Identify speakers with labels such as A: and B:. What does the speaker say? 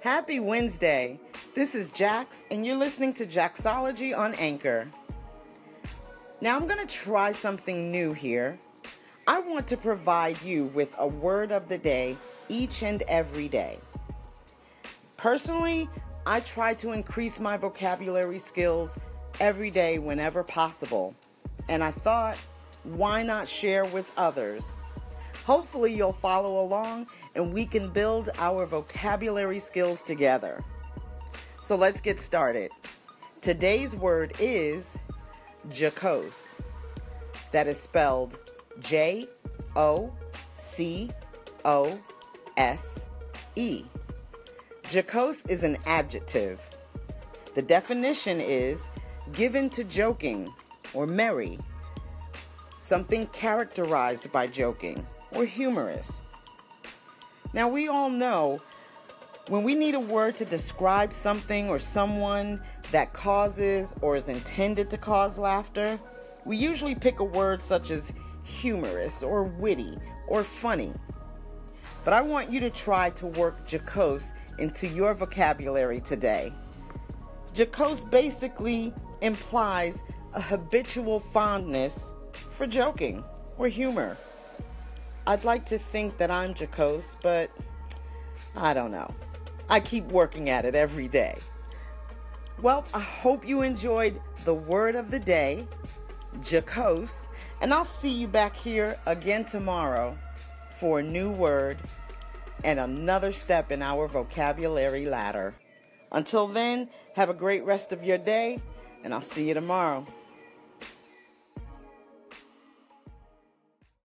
A: Happy Wednesday. This is Jax, and you're listening to Jaxology on Anchor. Now, I'm going to try something new here. I want to provide you with a word of the day each and every day. Personally, I try to increase my vocabulary skills every day whenever possible, and I thought, why not share with others? Hopefully, you'll follow along and we can build our vocabulary skills together. So let's get started. Today's word is jocose. That is spelled J O C O S E. Jocose is an adjective. The definition is given to joking or merry, something characterized by joking or humorous. Now, we all know when we need a word to describe something or someone that causes or is intended to cause laughter, we usually pick a word such as humorous or witty or funny. But I want you to try to work jocose into your vocabulary today. Jocose basically implies a habitual fondness for joking or humor. I'd like to think that I'm jocose, but I don't know. I keep working at it every day. Well, I hope you enjoyed the word of the day, jocose, and I'll see you back here again tomorrow for a new word and another step in our vocabulary ladder. Until then, have a great rest of your day, and I'll see you tomorrow.